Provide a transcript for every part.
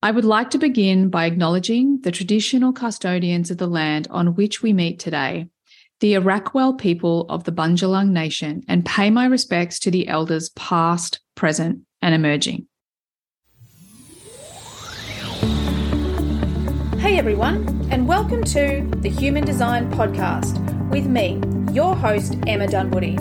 I would like to begin by acknowledging the traditional custodians of the land on which we meet today, the Arakwal people of the Bundjalung Nation, and pay my respects to the elders past, present, and emerging. Hey everyone, and welcome to the Human Design Podcast with me, your host, Emma Dunwoody.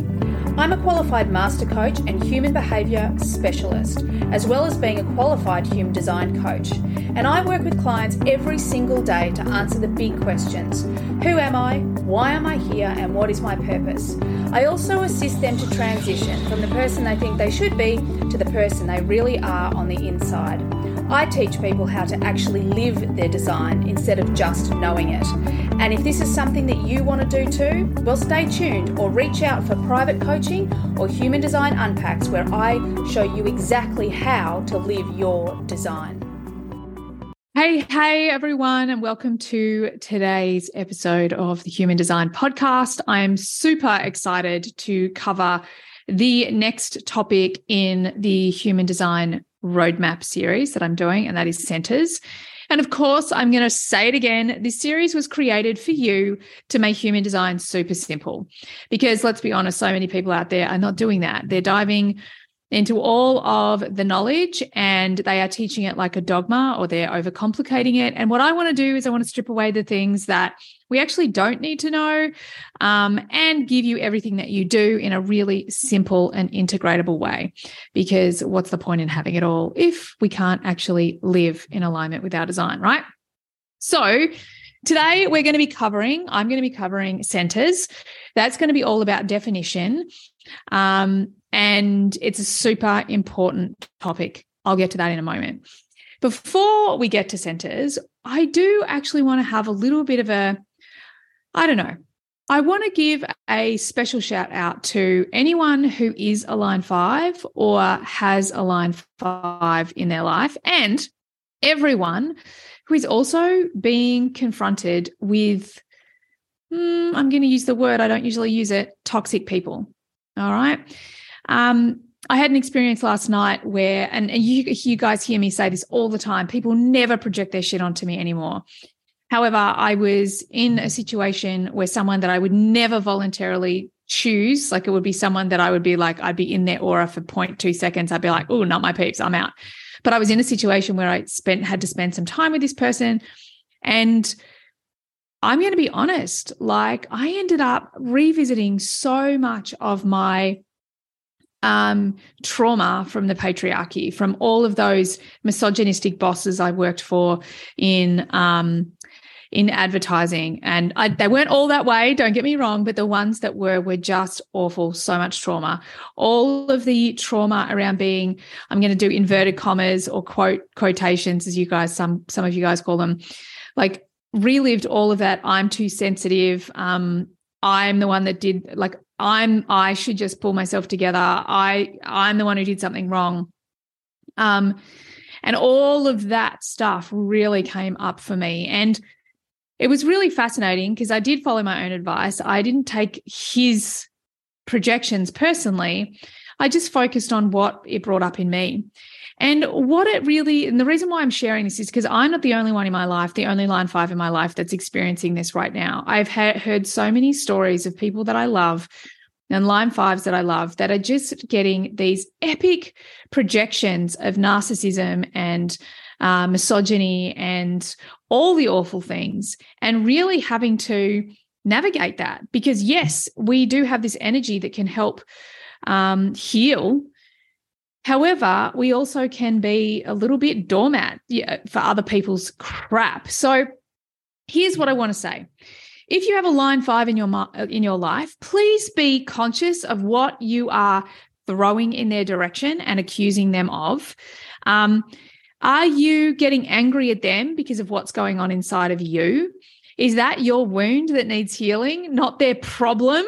I'm a qualified master coach and human behaviour specialist, as well as being a qualified human design coach. And I work with clients every single day to answer the big questions Who am I? Why am I here? And what is my purpose? I also assist them to transition from the person they think they should be to the person they really are on the inside. I teach people how to actually live their design instead of just knowing it. And if this is something that you want to do too, well, stay tuned or reach out for private coaching or Human Design Unpacks, where I show you exactly how to live your design. Hey, hey, everyone, and welcome to today's episode of the Human Design Podcast. I'm super excited to cover the next topic in the Human Design roadmap series that I'm doing, and that is centers. And of course, I'm going to say it again. This series was created for you to make human design super simple. Because let's be honest, so many people out there are not doing that. They're diving into all of the knowledge and they are teaching it like a dogma or they're overcomplicating it. And what I want to do is I want to strip away the things that we actually don't need to know um, and give you everything that you do in a really simple and integratable way. Because what's the point in having it all if we can't actually live in alignment with our design, right? So, Today, we're going to be covering, I'm going to be covering centers. That's going to be all about definition. Um, and it's a super important topic. I'll get to that in a moment. Before we get to centers, I do actually want to have a little bit of a, I don't know, I want to give a special shout out to anyone who is a line five or has a line five in their life and everyone who is also being confronted with, mm, I'm going to use the word, I don't usually use it, toxic people. All right. Um, I had an experience last night where, and, you, you guys hear me say this all the time people never project their shit onto me anymore. However, I was in a situation where someone that I would never voluntarily choose, like it would be someone that I would be like, I'd be in their aura for 0.2 seconds. I'd be like, oh, not my peeps, I'm out. But I was in a situation where I spent, had to spend some time with this person. And I'm going to be honest, like I ended up revisiting so much of my um, trauma from the patriarchy, from all of those misogynistic bosses I worked for in um, in advertising, and I, they weren't all that way. Don't get me wrong, but the ones that were were just awful. So much trauma. All of the trauma around being, I'm going to do inverted commas or quote quotations, as you guys some some of you guys call them, like relived all of that. I'm too sensitive. Um, I'm the one that did like I'm I should just pull myself together. I I'm the one who did something wrong. Um and all of that stuff really came up for me and it was really fascinating because I did follow my own advice. I didn't take his projections personally. I just focused on what it brought up in me. And what it really, and the reason why I'm sharing this is because I'm not the only one in my life, the only line five in my life that's experiencing this right now. I've ha- heard so many stories of people that I love and line fives that I love that are just getting these epic projections of narcissism and uh, misogyny and all the awful things, and really having to navigate that. Because, yes, we do have this energy that can help um, heal. However, we also can be a little bit doormat for other people's crap. So, here's what I want to say. If you have a line five in your in your life, please be conscious of what you are throwing in their direction and accusing them of. Um, are you getting angry at them because of what's going on inside of you? Is that your wound that needs healing, not their problem?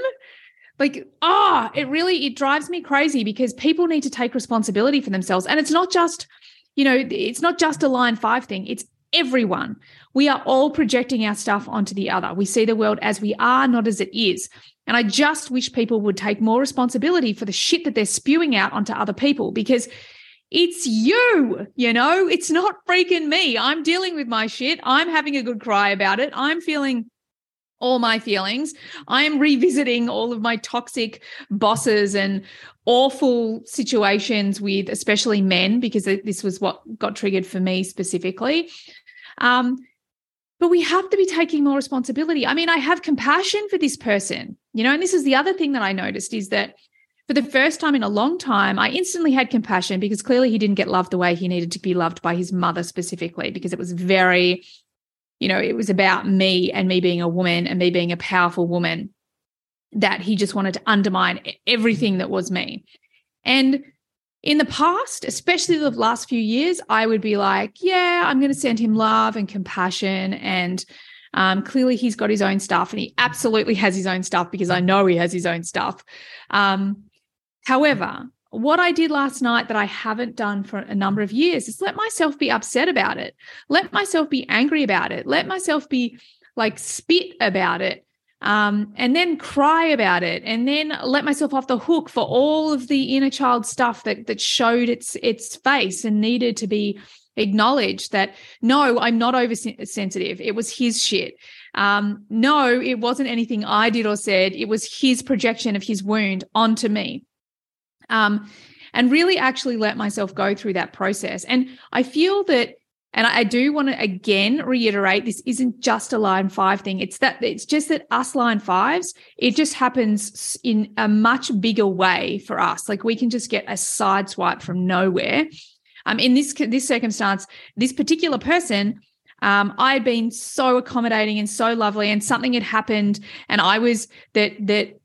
Like, ah, it really it drives me crazy because people need to take responsibility for themselves. And it's not just, you know, it's not just a line five thing, it's everyone. We are all projecting our stuff onto the other. We see the world as we are, not as it is. And I just wish people would take more responsibility for the shit that they're spewing out onto other people because it's you, you know, it's not freaking me. I'm dealing with my shit. I'm having a good cry about it. I'm feeling all my feelings. I am revisiting all of my toxic bosses and awful situations with especially men because this was what got triggered for me specifically. Um, but we have to be taking more responsibility. I mean, I have compassion for this person, you know, and this is the other thing that I noticed is that for the first time in a long time, I instantly had compassion because clearly he didn't get loved the way he needed to be loved by his mother specifically, because it was very, you know, it was about me and me being a woman and me being a powerful woman that he just wanted to undermine everything that was me. And in the past, especially the last few years, I would be like, yeah, I'm going to send him love and compassion. And um, clearly, he's got his own stuff, and he absolutely has his own stuff because I know he has his own stuff. Um, However, what I did last night that I haven't done for a number of years is let myself be upset about it. Let myself be angry about it. Let myself be like spit about it. Um, and then cry about it and then let myself off the hook for all of the inner child stuff that that showed its its face and needed to be acknowledged that no i'm not oversensitive it was his shit um, no it wasn't anything i did or said it was his projection of his wound onto me um, and really actually let myself go through that process. And I feel that, and I do want to again reiterate this isn't just a line five thing. It's that it's just that us line fives, it just happens in a much bigger way for us. Like we can just get a side swipe from nowhere. Um, in this this circumstance, this particular person, um, I had been so accommodating and so lovely, and something had happened, and I was that that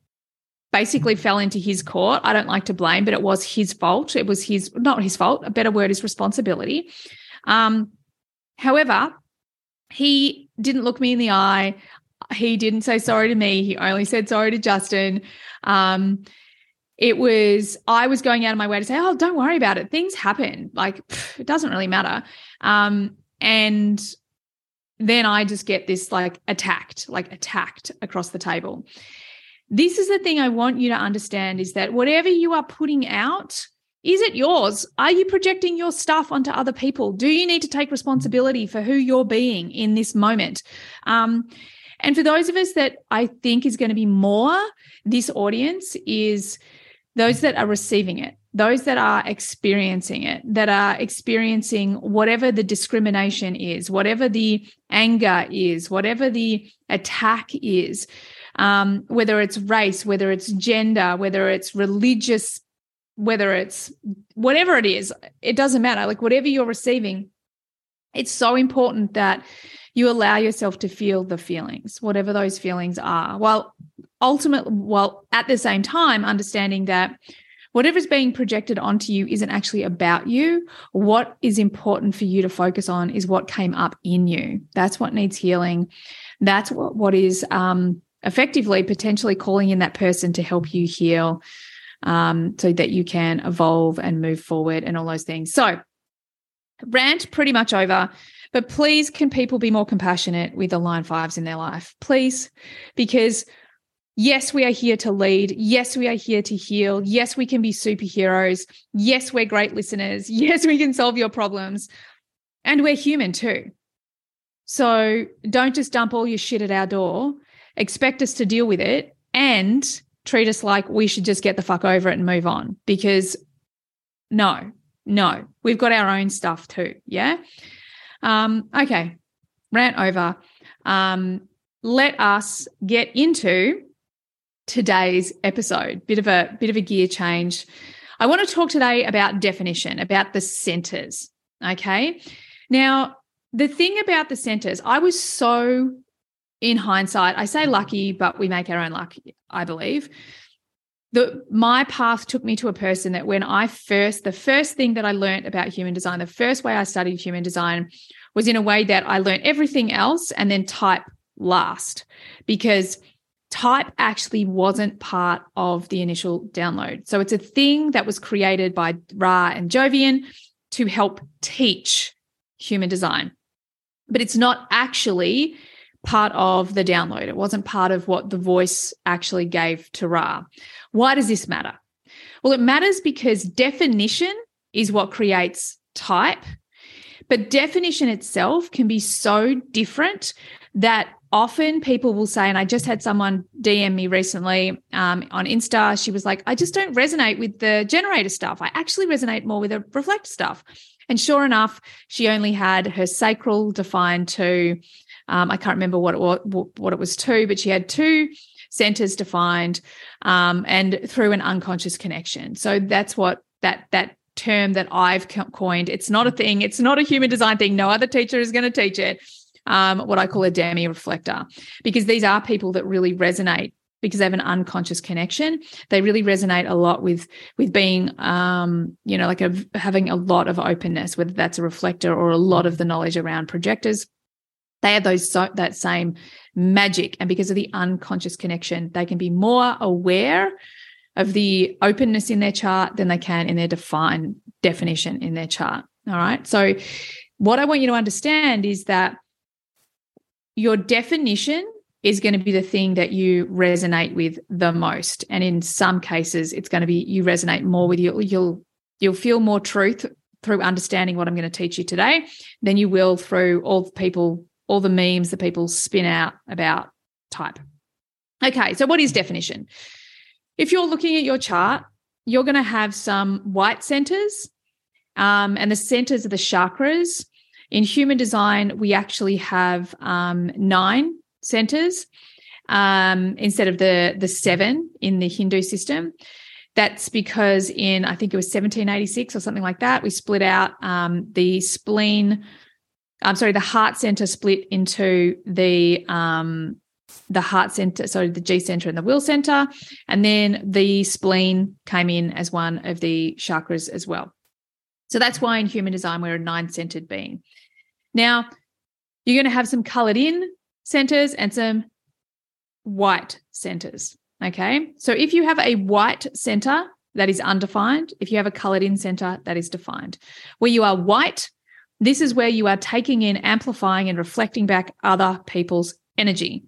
basically fell into his court. I don't like to blame, but it was his fault. It was his, not his fault, a better word is responsibility. Um, however, he didn't look me in the eye. He didn't say sorry to me. He only said sorry to Justin. Um, it was, I was going out of my way to say, oh, don't worry about it. Things happen. Like, pff, it doesn't really matter. Um, and then I just get this like attacked, like attacked across the table. This is the thing I want you to understand is that whatever you are putting out, is it yours? Are you projecting your stuff onto other people? Do you need to take responsibility for who you're being in this moment? Um, and for those of us that I think is going to be more, this audience is those that are receiving it, those that are experiencing it, that are experiencing whatever the discrimination is, whatever the anger is, whatever the attack is um, whether it's race, whether it's gender, whether it's religious, whether it's whatever it is, it doesn't matter. Like whatever you're receiving, it's so important that you allow yourself to feel the feelings, whatever those feelings are. While ultimately, while at the same time understanding that whatever's being projected onto you isn't actually about you. What is important for you to focus on is what came up in you. That's what needs healing. That's what, what is um, effectively potentially calling in that person to help you heal um, so that you can evolve and move forward and all those things. So, rant pretty much over. But please, can people be more compassionate with the line fives in their life? Please, because yes, we are here to lead. Yes, we are here to heal. Yes, we can be superheroes. Yes, we're great listeners. Yes, we can solve your problems. And we're human too. So don't just dump all your shit at our door. Expect us to deal with it and treat us like we should just get the fuck over it and move on because no, no, we've got our own stuff too. Yeah. Um, okay. Rant over. Um, let us get into today's episode. Bit of a bit of a gear change. I want to talk today about definition, about the centers. Okay. Now, the thing about the centers, I was so in hindsight, I say lucky, but we make our own luck, I believe. The, my path took me to a person that when I first, the first thing that I learned about human design, the first way I studied human design was in a way that I learned everything else and then type last because type actually wasn't part of the initial download. So it's a thing that was created by Ra and Jovian to help teach human design but it's not actually part of the download. It wasn't part of what the voice actually gave to Ra. Why does this matter? Well, it matters because definition is what creates type, but definition itself can be so different that often people will say, and I just had someone DM me recently um, on Insta. She was like, I just don't resonate with the generator stuff. I actually resonate more with the reflect stuff. And sure enough, she only had her sacral defined to, um, I can't remember what it was, what it was to, but she had two centers defined um, and through an unconscious connection. So that's what that that term that I've coined. It's not a thing. It's not a human design thing. No other teacher is going to teach it. Um, what I call a demi reflector, because these are people that really resonate because they have an unconscious connection. They really resonate a lot with with being, um, you know, like a, having a lot of openness, whether that's a reflector or a lot of the knowledge around projectors. They have those so, that same magic, and because of the unconscious connection, they can be more aware of the openness in their chart than they can in their defined definition in their chart. All right. So, what I want you to understand is that your definition is going to be the thing that you resonate with the most and in some cases it's going to be you resonate more with you you'll you'll feel more truth through understanding what i'm going to teach you today than you will through all the people all the memes that people spin out about type okay so what is definition if you're looking at your chart you're going to have some white centers um, and the centers are the chakras in human design we actually have um, nine centers um, instead of the the seven in the Hindu system. That's because in I think it was 1786 or something like that, we split out um, the spleen. I'm sorry, the heart center split into the um, the heart center, sorry, the G center and the will center, and then the spleen came in as one of the chakras as well. So that's why in human design we're a nine centered being. Now you're going to have some colored in centers and some white centers. Okay. So if you have a white center that is undefined, if you have a colored in center that is defined, where you are white, this is where you are taking in, amplifying, and reflecting back other people's energy.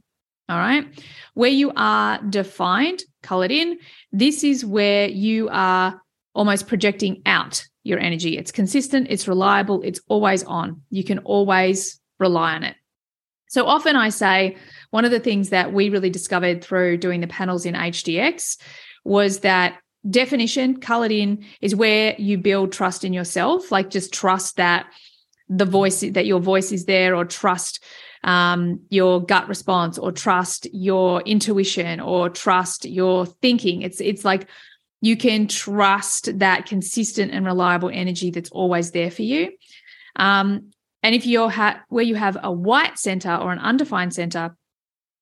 All right. Where you are defined, colored in, this is where you are almost projecting out your energy. It's consistent, it's reliable, it's always on. You can always rely on it. So often I say one of the things that we really discovered through doing the panels in HDX was that definition colored in is where you build trust in yourself, like just trust that the voice that your voice is there or trust um, your gut response or trust your intuition or trust your thinking. It's it's like you can trust that consistent and reliable energy that's always there for you. Um, and if you're ha- where you have a white center or an undefined center,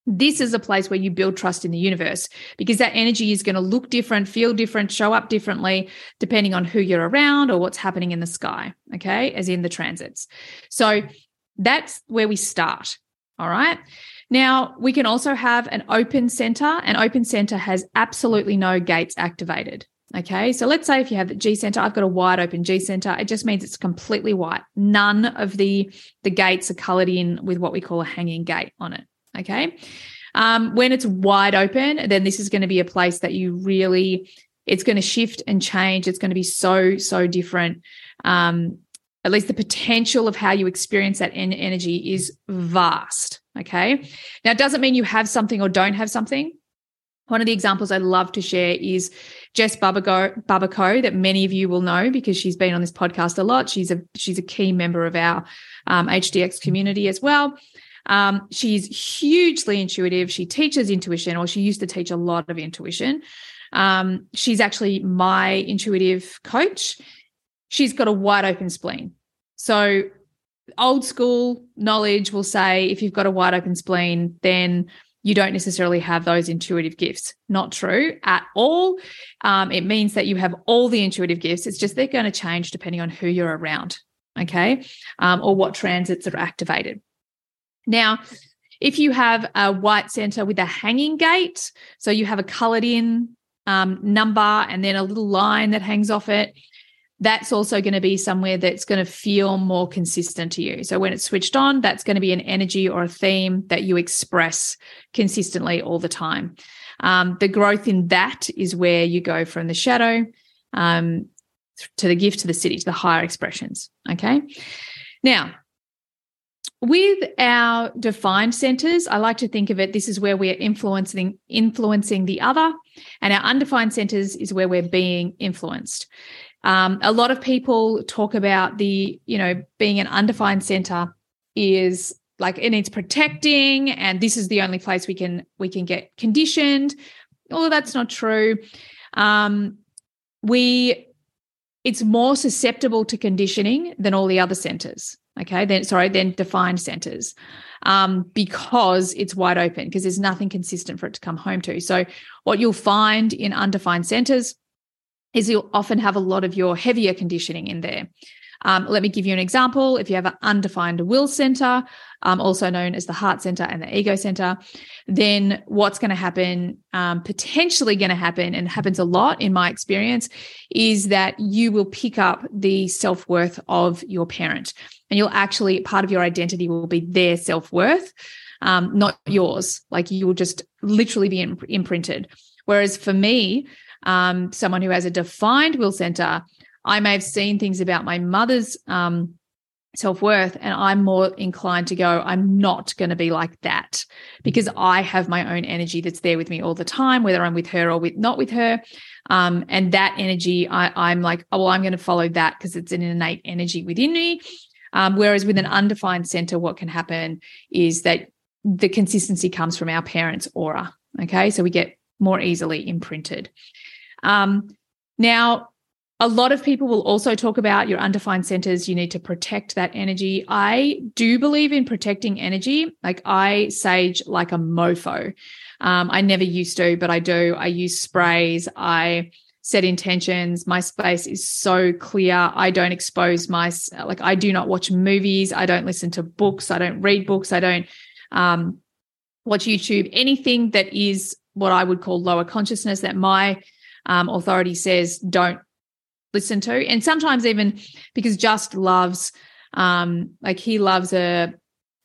this is a place where you build trust in the universe because that energy is going to look different, feel different, show up differently depending on who you're around or what's happening in the sky, okay, as in the transits. So that's where we start. All right. Now, we can also have an open center. An open center has absolutely no gates activated. Okay. So let's say if you have the G center, I've got a wide open G center. It just means it's completely white. None of the, the gates are colored in with what we call a hanging gate on it. Okay. Um, when it's wide open, then this is going to be a place that you really, it's going to shift and change. It's going to be so, so different. Um, at least the potential of how you experience that en- energy is vast. Okay. Now, it doesn't mean you have something or don't have something. One of the examples I love to share is Jess Babaco, that many of you will know because she's been on this podcast a lot. She's a she's a key member of our um, HDX community as well. Um, she's hugely intuitive. She teaches intuition, or she used to teach a lot of intuition. Um, she's actually my intuitive coach. She's got a wide open spleen. So, old school knowledge will say if you've got a wide open spleen, then you don't necessarily have those intuitive gifts. Not true at all. Um, it means that you have all the intuitive gifts. It's just they're going to change depending on who you're around, okay, um, or what transits are activated. Now, if you have a white center with a hanging gate, so you have a colored in um, number and then a little line that hangs off it, that's also going to be somewhere that's going to feel more consistent to you. So when it's switched on, that's going to be an energy or a theme that you express consistently all the time. Um, the growth in that is where you go from the shadow um, to the gift to the siddhi to the higher expressions. Okay. Now, with our defined centers, I like to think of it this is where we're influencing influencing the other, and our undefined centers is where we're being influenced. Um, a lot of people talk about the, you know, being an undefined center is like it needs protecting, and this is the only place we can we can get conditioned. Although that's not true. Um, we it's more susceptible to conditioning than all the other centers. Okay, then sorry, then defined centers, um, because it's wide open because there's nothing consistent for it to come home to. So what you'll find in undefined centers is you'll often have a lot of your heavier conditioning in there. Um, let me give you an example. If you have an undefined will center, um, also known as the heart center and the ego center, then what's going to happen, um, potentially going to happen, and happens a lot in my experience, is that you will pick up the self worth of your parent. And you'll actually, part of your identity will be their self worth, um, not yours. Like you will just literally be imprinted. Whereas for me, um, someone who has a defined will center, I may have seen things about my mother's um, self worth, and I'm more inclined to go, I'm not going to be like that because I have my own energy that's there with me all the time, whether I'm with her or with not with her. Um, and that energy, I, am like, oh, well, I'm going to follow that because it's an innate energy within me. Um, whereas with an undefined center, what can happen is that the consistency comes from our parents' aura. Okay. So we get more easily imprinted. Um, now, a lot of people will also talk about your undefined centers. You need to protect that energy. I do believe in protecting energy. Like I sage like a mofo. Um, I never used to, but I do. I use sprays. I set intentions. My space is so clear. I don't expose my, like, I do not watch movies. I don't listen to books. I don't read books. I don't um, watch YouTube. Anything that is what I would call lower consciousness that my um, authority says don't listen to. And sometimes even because Justin loves, um, like he loves a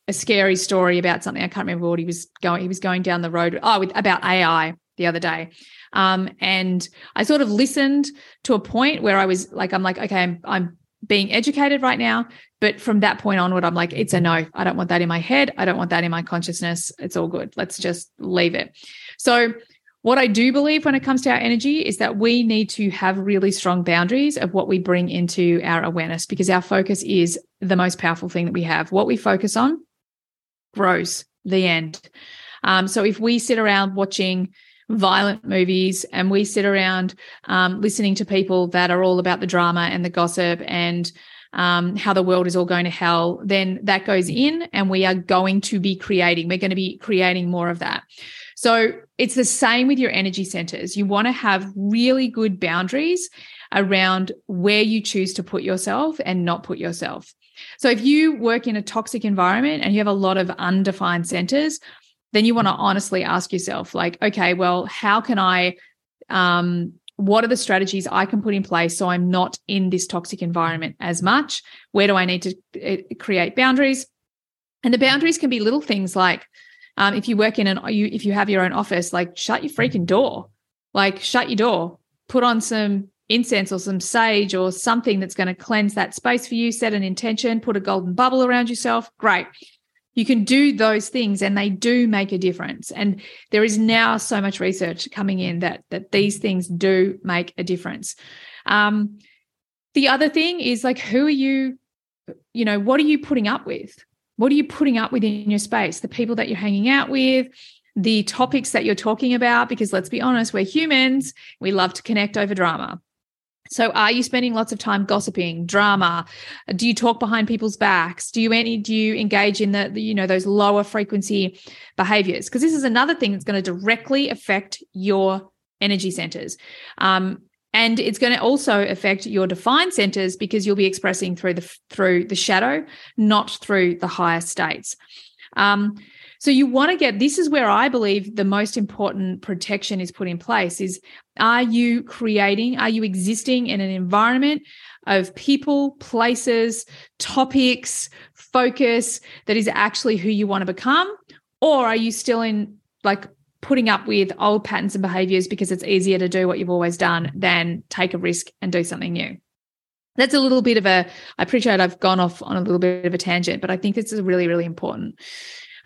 a scary story about something. I can't remember what he was going. He was going down the road. Oh, with, about AI the other day. Um, and I sort of listened to a point where I was like, I'm like, okay, I'm, I'm being educated right now. But from that point onward, I'm like, it's a no. I don't want that in my head. I don't want that in my consciousness. It's all good. Let's just leave it. So what I do believe when it comes to our energy is that we need to have really strong boundaries of what we bring into our awareness because our focus is the most powerful thing that we have. What we focus on grows, the end. Um, so if we sit around watching violent movies and we sit around um, listening to people that are all about the drama and the gossip and um, how the world is all going to hell, then that goes in and we are going to be creating, we're going to be creating more of that. So it's the same with your energy centers. You want to have really good boundaries around where you choose to put yourself and not put yourself. So if you work in a toxic environment and you have a lot of undefined centers, then you want to honestly ask yourself, like, okay, well, how can I um, what are the strategies I can put in place so I'm not in this toxic environment as much? Where do I need to eh, create boundaries? And the boundaries can be little things like um, if you work in an you if you have your own office, like shut your freaking door, like shut your door, put on some incense or some sage or something that's going to cleanse that space for you. Set an intention, put a golden bubble around yourself. Great. You can do those things and they do make a difference. And there is now so much research coming in that that these things do make a difference. Um, the other thing is like who are you you know what are you putting up with what are you putting up with in your space the people that you're hanging out with the topics that you're talking about because let's be honest we're humans we love to connect over drama so are you spending lots of time gossiping, drama? Do you talk behind people's backs? Do you any do you engage in the, the you know those lower frequency behaviors? Because this is another thing that's going to directly affect your energy centers. Um, and it's going to also affect your defined centers because you'll be expressing through the through the shadow, not through the higher states. Um, so you want to get this is where I believe the most important protection is put in place is are you creating, are you existing in an environment of people, places, topics, focus that is actually who you want to become? Or are you still in like putting up with old patterns and behaviors because it's easier to do what you've always done than take a risk and do something new? That's a little bit of a, I appreciate I've gone off on a little bit of a tangent, but I think this is really, really important.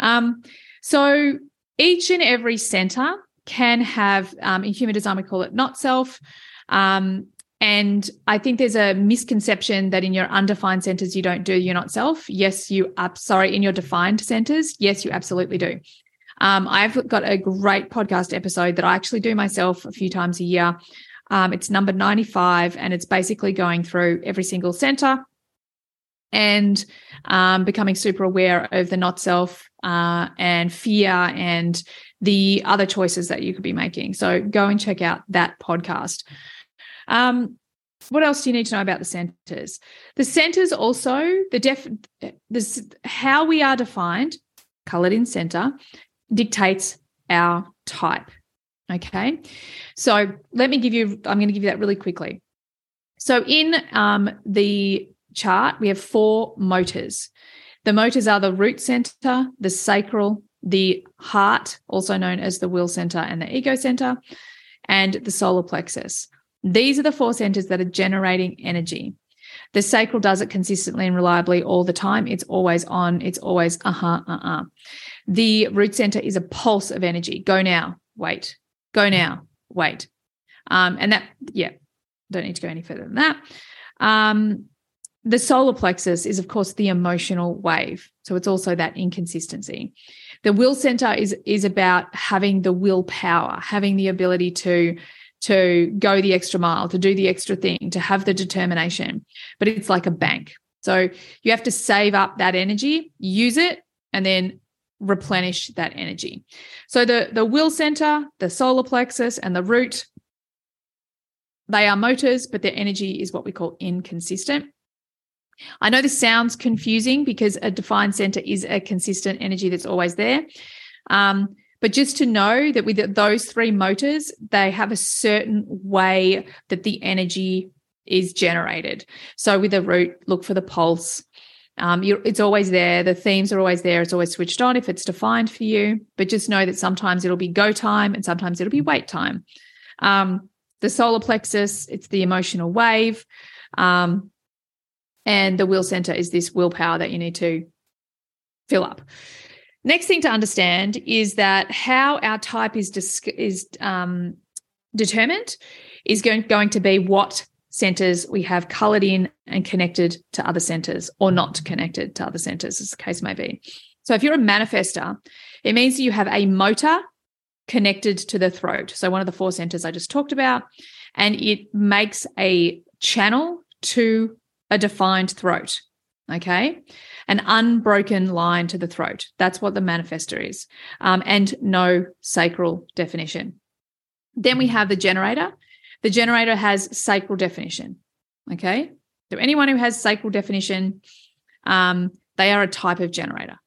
Um, so each and every center can have, um, in human design, we call it not self. Um, and I think there's a misconception that in your undefined centers, you don't do your not self. Yes, you are sorry, in your defined centers, yes, you absolutely do. Um, I've got a great podcast episode that I actually do myself a few times a year. Um, it's number 95, and it's basically going through every single center and um, becoming super aware of the not self uh, and fear and the other choices that you could be making. So go and check out that podcast. Um, what else do you need to know about the centers? The centers also the def this how we are defined, colored in center, dictates our type. Okay, so let me give you. I'm going to give you that really quickly. So in um, the chart, we have four motors. The motors are the root center, the sacral, the heart, also known as the will center and the ego center, and the solar plexus. These are the four centers that are generating energy. The sacral does it consistently and reliably all the time. It's always on. It's always uh huh, uh uh. The root center is a pulse of energy. Go now, wait. Go now, wait. Um, and that, yeah, don't need to go any further than that. Um, the solar plexus is, of course, the emotional wave. So it's also that inconsistency. The will center is, is about having the willpower, having the ability to, to go the extra mile, to do the extra thing, to have the determination. But it's like a bank. So you have to save up that energy, use it, and then replenish that energy. So the, the will center, the solar plexus, and the root, they are motors, but their energy is what we call inconsistent. I know this sounds confusing because a defined center is a consistent energy that's always there. Um, but just to know that with those three motors, they have a certain way that the energy is generated. So with the root, look for the pulse. Um, it's always there. The themes are always there. It's always switched on if it's defined for you. But just know that sometimes it'll be go time and sometimes it'll be wait time. Um, the solar plexus, it's the emotional wave. Um, and the will center is this willpower that you need to fill up. Next thing to understand is that how our type is is um, determined is going, going to be what centers we have colored in and connected to other centers or not connected to other centers, as the case may be. So if you're a manifester, it means you have a motor connected to the throat. So one of the four centers I just talked about, and it makes a channel to a defined throat. Okay. An unbroken line to the throat. That's what the manifester is. Um, and no sacral definition. Then we have the generator. The generator has sacral definition. Okay. So anyone who has sacral definition, um, they are a type of generator.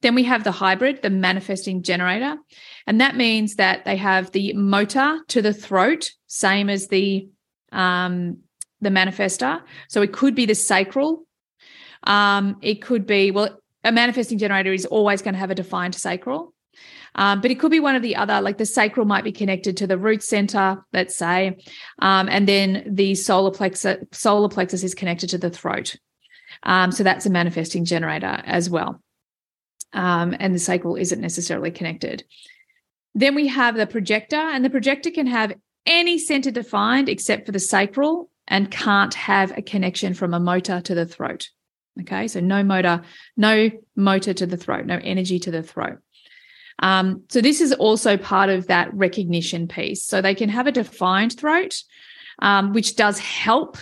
Then we have the hybrid, the manifesting generator. And that means that they have the motor to the throat, same as the um, the manifester. So it could be the sacral. Um, it could be, well, a manifesting generator is always going to have a defined sacral. Um, but it could be one of the other, like the sacral might be connected to the root center, let's say, um, and then the solar plexus, solar plexus is connected to the throat. Um, so that's a manifesting generator as well. Um, and the sacral isn't necessarily connected. Then we have the projector, and the projector can have any center defined except for the sacral and can't have a connection from a motor to the throat. Okay, so no motor, no motor to the throat, no energy to the throat. Um, so this is also part of that recognition piece. So they can have a defined throat, um, which does help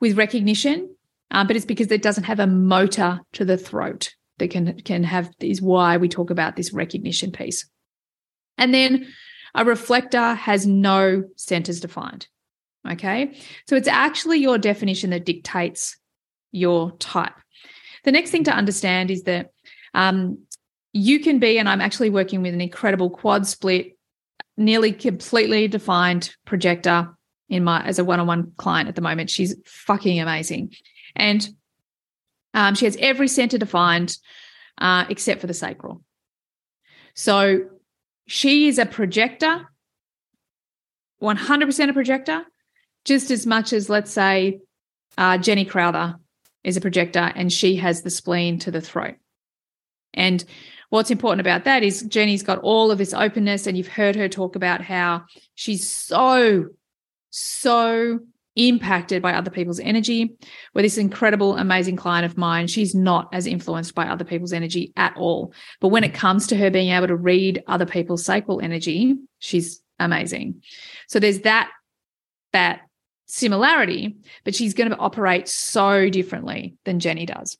with recognition, uh, but it's because it doesn't have a motor to the throat that can can have is why we talk about this recognition piece. And then a reflector has no centers defined. Okay. So it's actually your definition that dictates your type. The next thing to understand is that um, you can be, and I'm actually working with an incredible quad split, nearly completely defined projector in my as a one-on-one client at the moment. She's fucking amazing, and um, she has every center defined uh, except for the sacral. So she is a projector, 100% a projector, just as much as let's say uh, Jenny Crowther is a projector and she has the spleen to the throat. And what's important about that is Jenny's got all of this openness, and you've heard her talk about how she's so, so impacted by other people's energy. Where this incredible, amazing client of mine, she's not as influenced by other people's energy at all. But when it comes to her being able to read other people's sacral energy, she's amazing. So there's that that similarity, but she's going to operate so differently than Jenny does.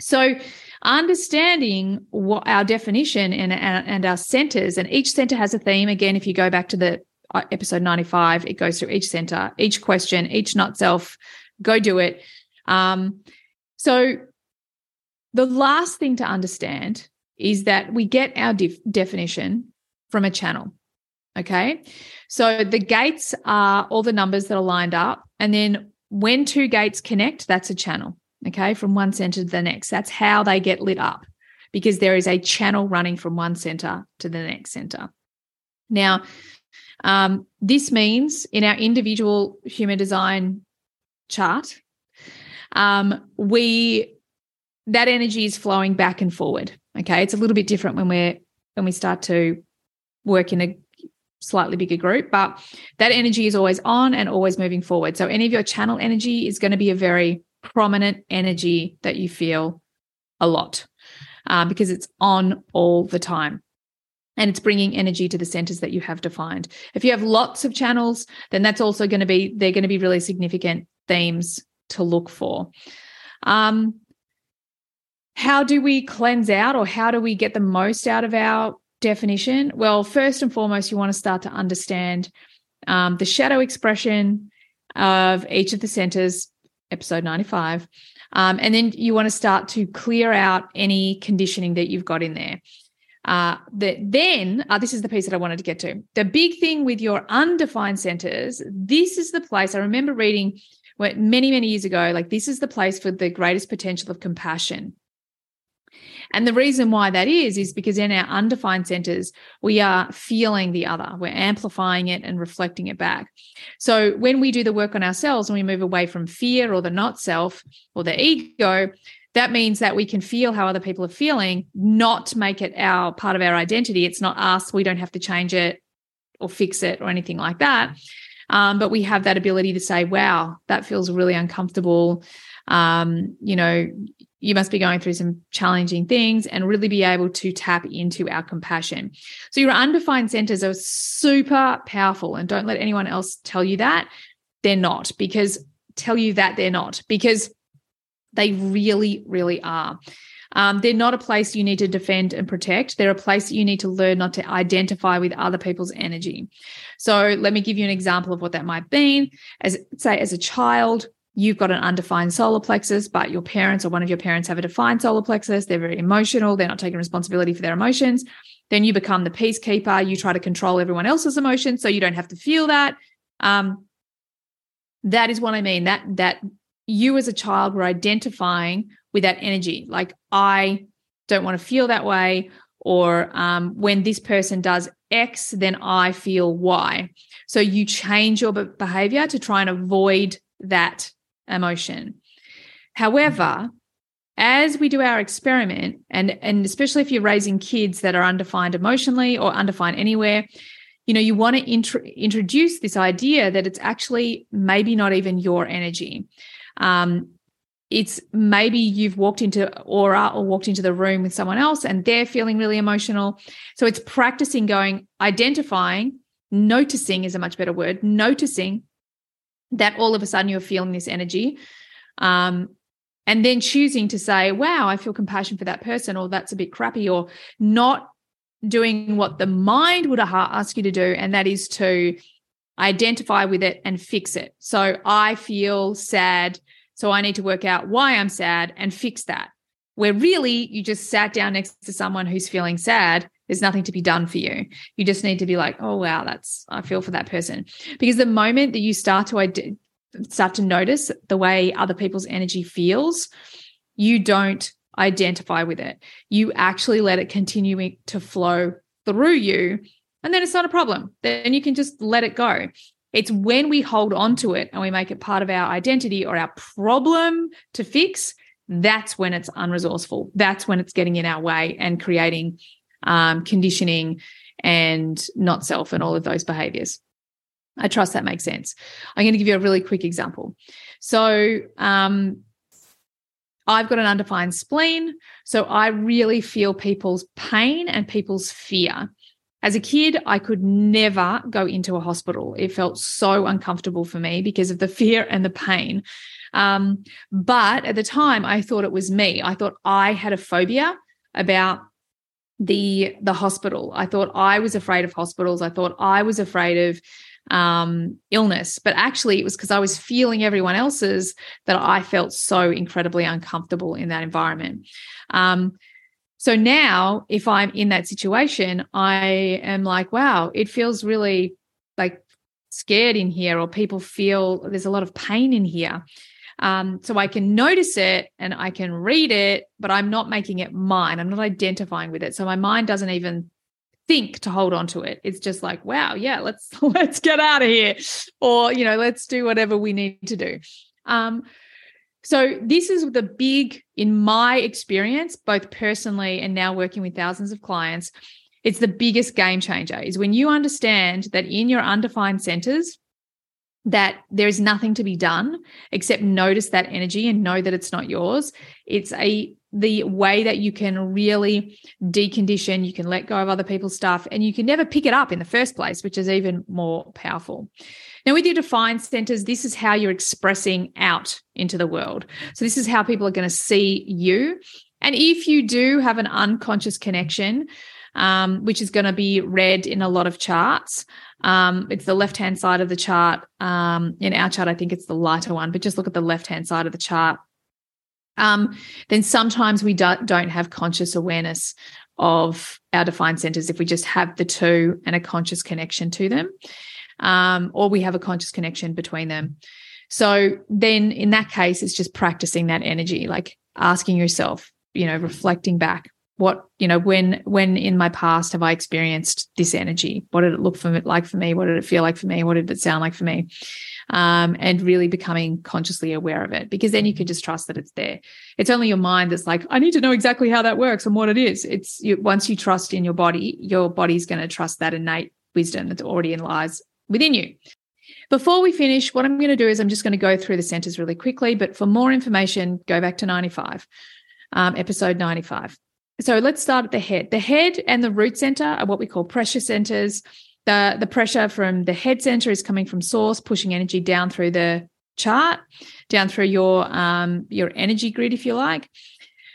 So, understanding what our definition and, and, our centers, and each center has a theme. Again, if you go back to the uh, episode 95, it goes through each center, each question, each not self. Go do it. Um, so, the last thing to understand is that we get our def- definition from a channel. Okay. So the gates are all the numbers that are lined up. And then when two gates connect, that's a channel. Okay. From one center to the next. That's how they get lit up because there is a channel running from one center to the next center. Now, um, this means in our individual human design chart, um, we that energy is flowing back and forward. Okay, it's a little bit different when we're when we start to work in a slightly bigger group, but that energy is always on and always moving forward. So any of your channel energy is going to be a very prominent energy that you feel a lot uh, because it's on all the time. And it's bringing energy to the centers that you have defined. If you have lots of channels, then that's also going to be, they're going to be really significant themes to look for. Um, how do we cleanse out or how do we get the most out of our definition? Well, first and foremost, you want to start to understand um, the shadow expression of each of the centers, episode 95. Um, and then you want to start to clear out any conditioning that you've got in there. Uh, that then, uh, this is the piece that I wanted to get to. The big thing with your undefined centers, this is the place I remember reading many, many years ago, like this is the place for the greatest potential of compassion. And the reason why that is, is because in our undefined centers, we are feeling the other, we're amplifying it and reflecting it back. So when we do the work on ourselves and we move away from fear or the not self or the ego, that means that we can feel how other people are feeling, not make it our part of our identity. It's not us. We don't have to change it or fix it or anything like that. Um, but we have that ability to say, wow, that feels really uncomfortable. Um, you know, you must be going through some challenging things and really be able to tap into our compassion. So, your undefined centers are super powerful, and don't let anyone else tell you that they're not, because tell you that they're not, because they really, really are. Um, they're not a place you need to defend and protect. They're a place that you need to learn not to identify with other people's energy. So, let me give you an example of what that might be. As say, as a child, you've got an undefined solar plexus, but your parents or one of your parents have a defined solar plexus. They're very emotional. They're not taking responsibility for their emotions. Then you become the peacekeeper. You try to control everyone else's emotions so you don't have to feel that. Um, that is what I mean. That that you as a child were identifying with that energy. Like I don't want to feel that way, or um, when this person does X, then I feel Y. So you change your behavior to try and avoid that emotion. However, as we do our experiment, and, and especially if you're raising kids that are undefined emotionally or undefined anywhere, you know, you want to int- introduce this idea that it's actually maybe not even your energy. Um, it's maybe you've walked into aura or walked into the room with someone else and they're feeling really emotional. So it's practicing going, identifying, noticing is a much better word, noticing that all of a sudden you're feeling this energy. Um, and then choosing to say, wow, I feel compassion for that person, or that's a bit crappy, or not doing what the mind would ask you to do, and that is to identify with it and fix it. So I feel sad. So I need to work out why I'm sad and fix that. Where really you just sat down next to someone who's feeling sad there's nothing to be done for you. You just need to be like, oh wow, that's I feel for that person. Because the moment that you start to start to notice the way other people's energy feels, you don't identify with it. You actually let it continue to flow through you, and then it's not a problem. Then you can just let it go. It's when we hold on to it and we make it part of our identity or our problem to fix, that's when it's unresourceful. That's when it's getting in our way and creating um, conditioning and not self and all of those behaviors. I trust that makes sense. I'm going to give you a really quick example. So, um, I've got an undefined spleen. So, I really feel people's pain and people's fear. As a kid, I could never go into a hospital. It felt so uncomfortable for me because of the fear and the pain. Um, but at the time, I thought it was me. I thought I had a phobia about the the hospital. I thought I was afraid of hospitals. I thought I was afraid of um, illness, but actually it was because I was feeling everyone else's that I felt so incredibly uncomfortable in that environment. Um, so now, if I'm in that situation, I am like, wow, it feels really like scared in here, or people feel there's a lot of pain in here. Um, so I can notice it and I can read it, but I'm not making it mine. I'm not identifying with it. So my mind doesn't even think to hold on to it. It's just like, wow, yeah, let's let's get out of here. Or, you know, let's do whatever we need to do. Um, so this is the big, in my experience, both personally and now working with thousands of clients, it's the biggest game changer is when you understand that in your undefined centers, that there is nothing to be done except notice that energy and know that it's not yours. It's a the way that you can really decondition you can let go of other people's stuff and you can never pick it up in the first place which is even more powerful now with your defined centers this is how you're expressing out into the world so this is how people are going to see you and if you do have an unconscious connection um, which is going to be read in a lot of charts um, it's the left hand side of the chart. Um, in our chart, I think it's the lighter one, but just look at the left hand side of the chart. Um, then sometimes we do, don't have conscious awareness of our defined centers if we just have the two and a conscious connection to them, um, or we have a conscious connection between them. So then in that case, it's just practicing that energy, like asking yourself, you know, reflecting back what you know when when in my past have i experienced this energy? What did it look for like for me? What did it feel like for me? What did it sound like for me? Um, and really becoming consciously aware of it because then you can just trust that it's there. It's only your mind that's like i need to know exactly how that works and what it is. It's you, once you trust in your body your body's going to trust that innate wisdom that's already in lies within you before we finish, what I'm going to do is I'm just going to go through the centers really quickly. But for more information, go back to 95, um, episode 95. So let's start at the head. The head and the root center are what we call pressure centers. The, the pressure from the head center is coming from source, pushing energy down through the chart, down through your um, your energy grid, if you like.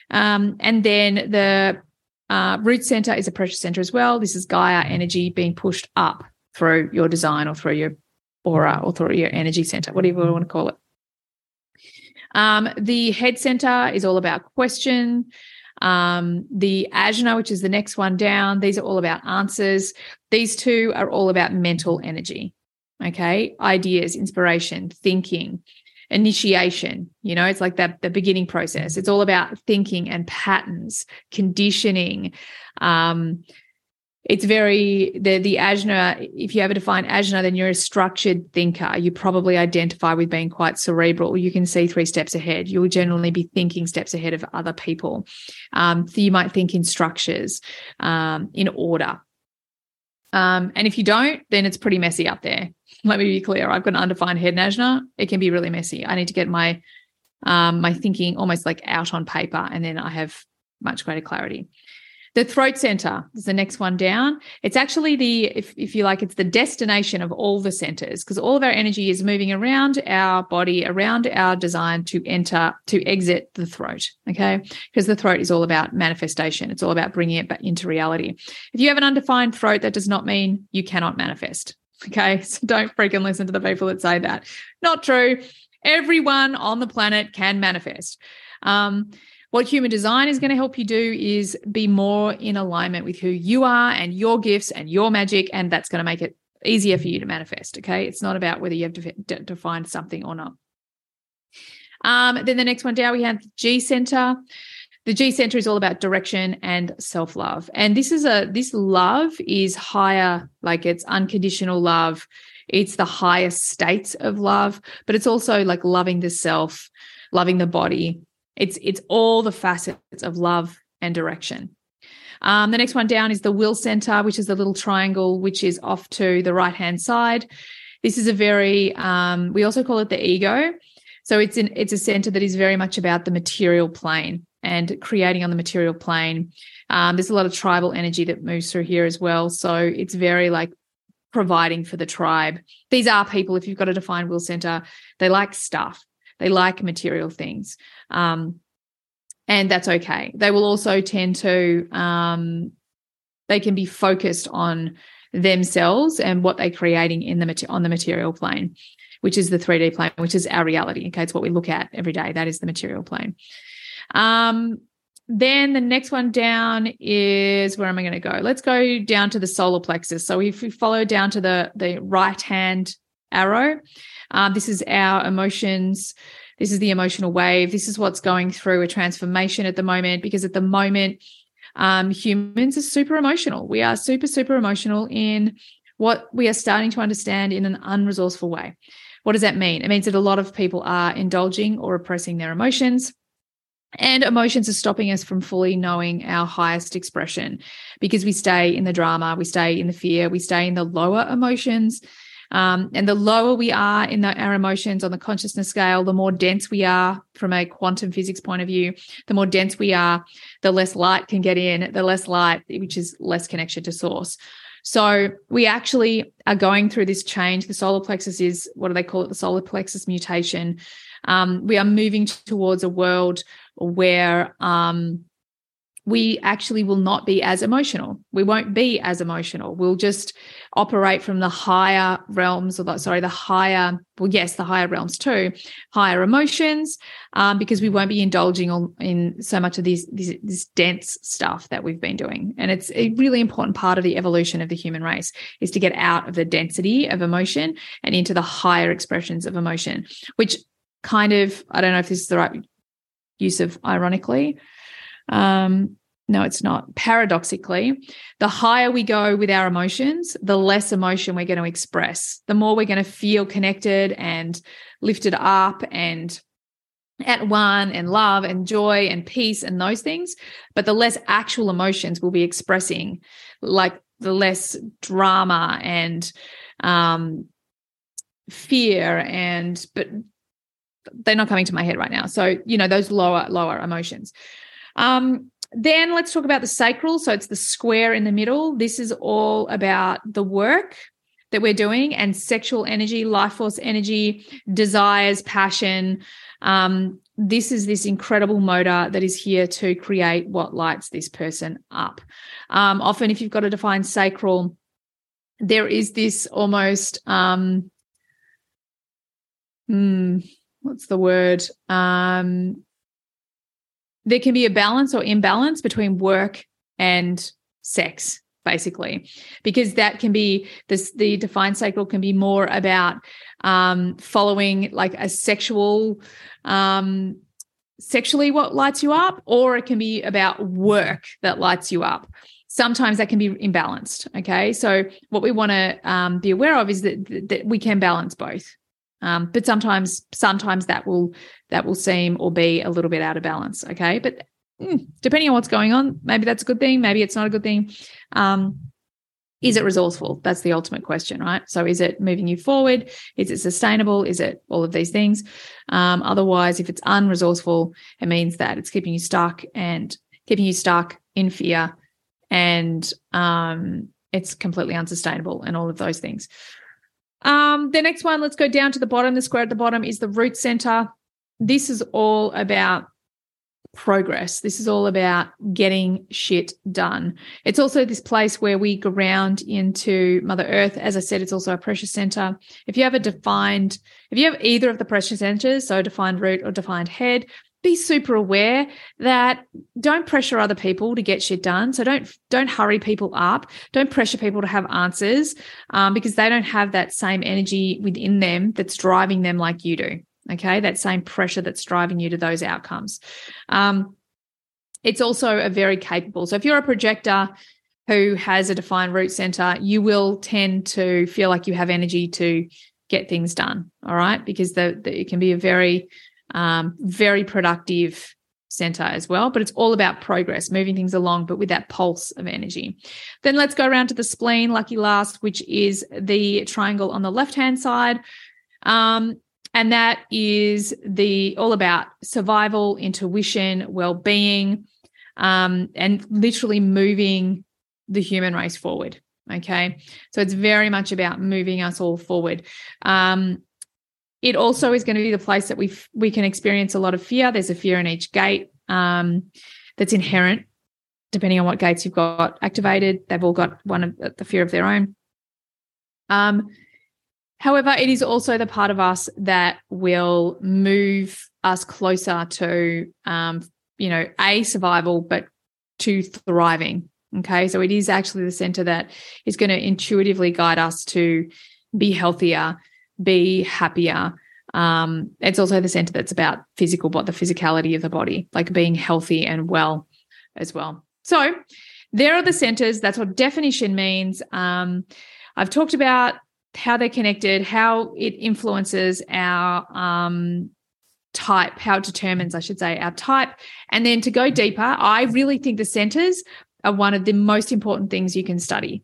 Um, and then the uh, root center is a pressure center as well. This is Gaia energy being pushed up through your design or through your aura or through your energy center, whatever you want to call it. Um, the head center is all about question. Um, the ajna, which is the next one down, these are all about answers. These two are all about mental energy. Okay. Ideas, inspiration, thinking, initiation. You know, it's like that the beginning process. It's all about thinking and patterns, conditioning, um, it's very the the ajna if you ever define ajna then you're a structured thinker. You probably identify with being quite cerebral. You can see three steps ahead. You'll generally be thinking steps ahead of other people. Um, so you might think in structures um, in order. Um, and if you don't then it's pretty messy up there. Let me be clear. I've got an undefined head ajna. It can be really messy. I need to get my um, my thinking almost like out on paper and then i have much greater clarity the throat center is the next one down. It's actually the, if, if you like, it's the destination of all the centers because all of our energy is moving around our body, around our design to enter, to exit the throat. Okay. Because the throat is all about manifestation. It's all about bringing it back into reality. If you have an undefined throat, that does not mean you cannot manifest. Okay. So don't freaking listen to the people that say that. Not true. Everyone on the planet can manifest. Um, what human design is going to help you do is be more in alignment with who you are and your gifts and your magic. And that's going to make it easier for you to manifest. Okay. It's not about whether you have to, find something or not. Um, then the next one down, we have the G Center. The G Center is all about direction and self love. And this is a, this love is higher, like it's unconditional love. It's the highest states of love, but it's also like loving the self, loving the body, it's it's all the facets of love and direction. Um, the next one down is the will center, which is the little triangle, which is off to the right hand side. This is a very um, we also call it the ego. So it's in it's a center that is very much about the material plane and creating on the material plane. Um, there's a lot of tribal energy that moves through here as well. So it's very like providing for the tribe. These are people, if you've got a defined will center, they like stuff. They like material things. Um, and that's okay. They will also tend to, um, they can be focused on themselves and what they're creating in the on the material plane, which is the 3D plane, which is our reality. Okay, it's what we look at every day. That is the material plane. Um, then the next one down is where am I going to go? Let's go down to the solar plexus. So if we follow down to the the right hand arrow, um, this is our emotions. This is the emotional wave. This is what's going through a transformation at the moment because at the moment, um, humans are super emotional. We are super, super emotional in what we are starting to understand in an unresourceful way. What does that mean? It means that a lot of people are indulging or repressing their emotions. And emotions are stopping us from fully knowing our highest expression because we stay in the drama, we stay in the fear, we stay in the lower emotions um, and the lower we are in the, our emotions on the consciousness scale, the more dense we are from a quantum physics point of view. The more dense we are, the less light can get in, the less light, which is less connection to source. So we actually are going through this change. The solar plexus is what do they call it? The solar plexus mutation. Um, we are moving towards a world where um, we actually will not be as emotional. We won't be as emotional. We'll just operate from the higher realms, or the, sorry, the higher, well, yes, the higher realms too, higher emotions, um, because we won't be indulging in so much of these, these, this dense stuff that we've been doing. And it's a really important part of the evolution of the human race is to get out of the density of emotion and into the higher expressions of emotion, which kind of, I don't know if this is the right use of ironically, um, no, it's not. Paradoxically, the higher we go with our emotions, the less emotion we're going to express. The more we're going to feel connected and lifted up and at one and love and joy and peace and those things. But the less actual emotions we'll be expressing, like the less drama and um, fear and, but they're not coming to my head right now. So, you know, those lower, lower emotions. Um, then let's talk about the sacral. So it's the square in the middle. This is all about the work that we're doing and sexual energy, life force energy, desires, passion. Um, this is this incredible motor that is here to create what lights this person up. Um, often, if you've got a defined sacral, there is this almost um, hmm, what's the word? Um, there can be a balance or imbalance between work and sex basically because that can be this the defined sacral can be more about um following like a sexual um sexually what lights you up or it can be about work that lights you up. Sometimes that can be imbalanced okay? So what we want to um, be aware of is that, that we can balance both um, but sometimes sometimes that will that will seem or be a little bit out of balance okay? But mm, depending on what's going on maybe that's a good thing maybe it's not a good thing. Um, is it resourceful? That's the ultimate question right? So is it moving you forward? Is it sustainable? Is it all of these things? Um, otherwise if it's unresourceful it means that it's keeping you stuck and keeping you stuck in fear and um, it's completely unsustainable and all of those things um, the next one, let's go down to the bottom. The square at the bottom is the root center. This is all about progress. This is all about getting shit done. It's also this place where we ground into Mother Earth. As I said, it's also a pressure center. If you have a defined, if you have either of the pressure centers, so defined root or defined head, be super aware that don't pressure other people to get shit done. So don't don't hurry people up. Don't pressure people to have answers um, because they don't have that same energy within them that's driving them like you do. Okay, that same pressure that's driving you to those outcomes. Um, it's also a very capable. So if you're a projector who has a defined root center, you will tend to feel like you have energy to get things done. All right, because the, the it can be a very um, very productive center as well. But it's all about progress, moving things along, but with that pulse of energy. Then let's go around to the spleen, lucky last, which is the triangle on the left hand side. Um, and that is the all about survival, intuition, well-being, um, and literally moving the human race forward. Okay, so it's very much about moving us all forward. Um, it also is going to be the place that we we can experience a lot of fear. There's a fear in each gate um, that's inherent, depending on what gates you've got activated. They've all got one of the fear of their own. Um, however, it is also the part of us that will move us closer to, um, you know, a survival, but to thriving. Okay, so it is actually the center that is going to intuitively guide us to be healthier, be happier. Um, it's also the center that's about physical, what the physicality of the body, like being healthy and well as well. So there are the centers. That's what definition means. Um, I've talked about how they're connected, how it influences our um, type, how it determines, I should say, our type. And then to go deeper, I really think the centers are one of the most important things you can study.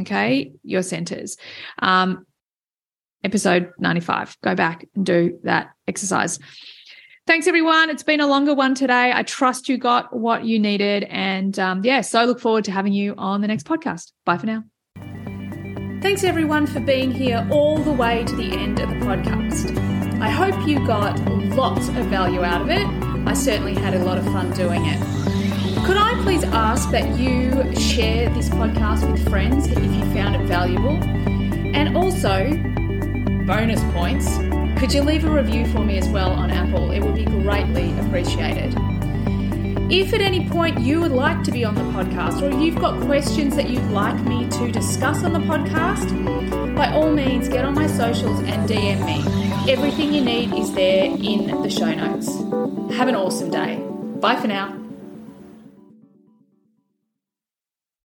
Okay, your centers. Um, episode 95. Go back and do that exercise. Thanks, everyone. It's been a longer one today. I trust you got what you needed. And um, yeah, so look forward to having you on the next podcast. Bye for now. Thanks, everyone, for being here all the way to the end of the podcast. I hope you got lots of value out of it. I certainly had a lot of fun doing it. Could I please ask that you share this podcast with friends if you found it valuable? And also, bonus points, could you leave a review for me as well on Apple? It would be greatly appreciated. If at any point you would like to be on the podcast or you've got questions that you'd like me to discuss on the podcast, by all means get on my socials and DM me. Everything you need is there in the show notes. Have an awesome day. Bye for now.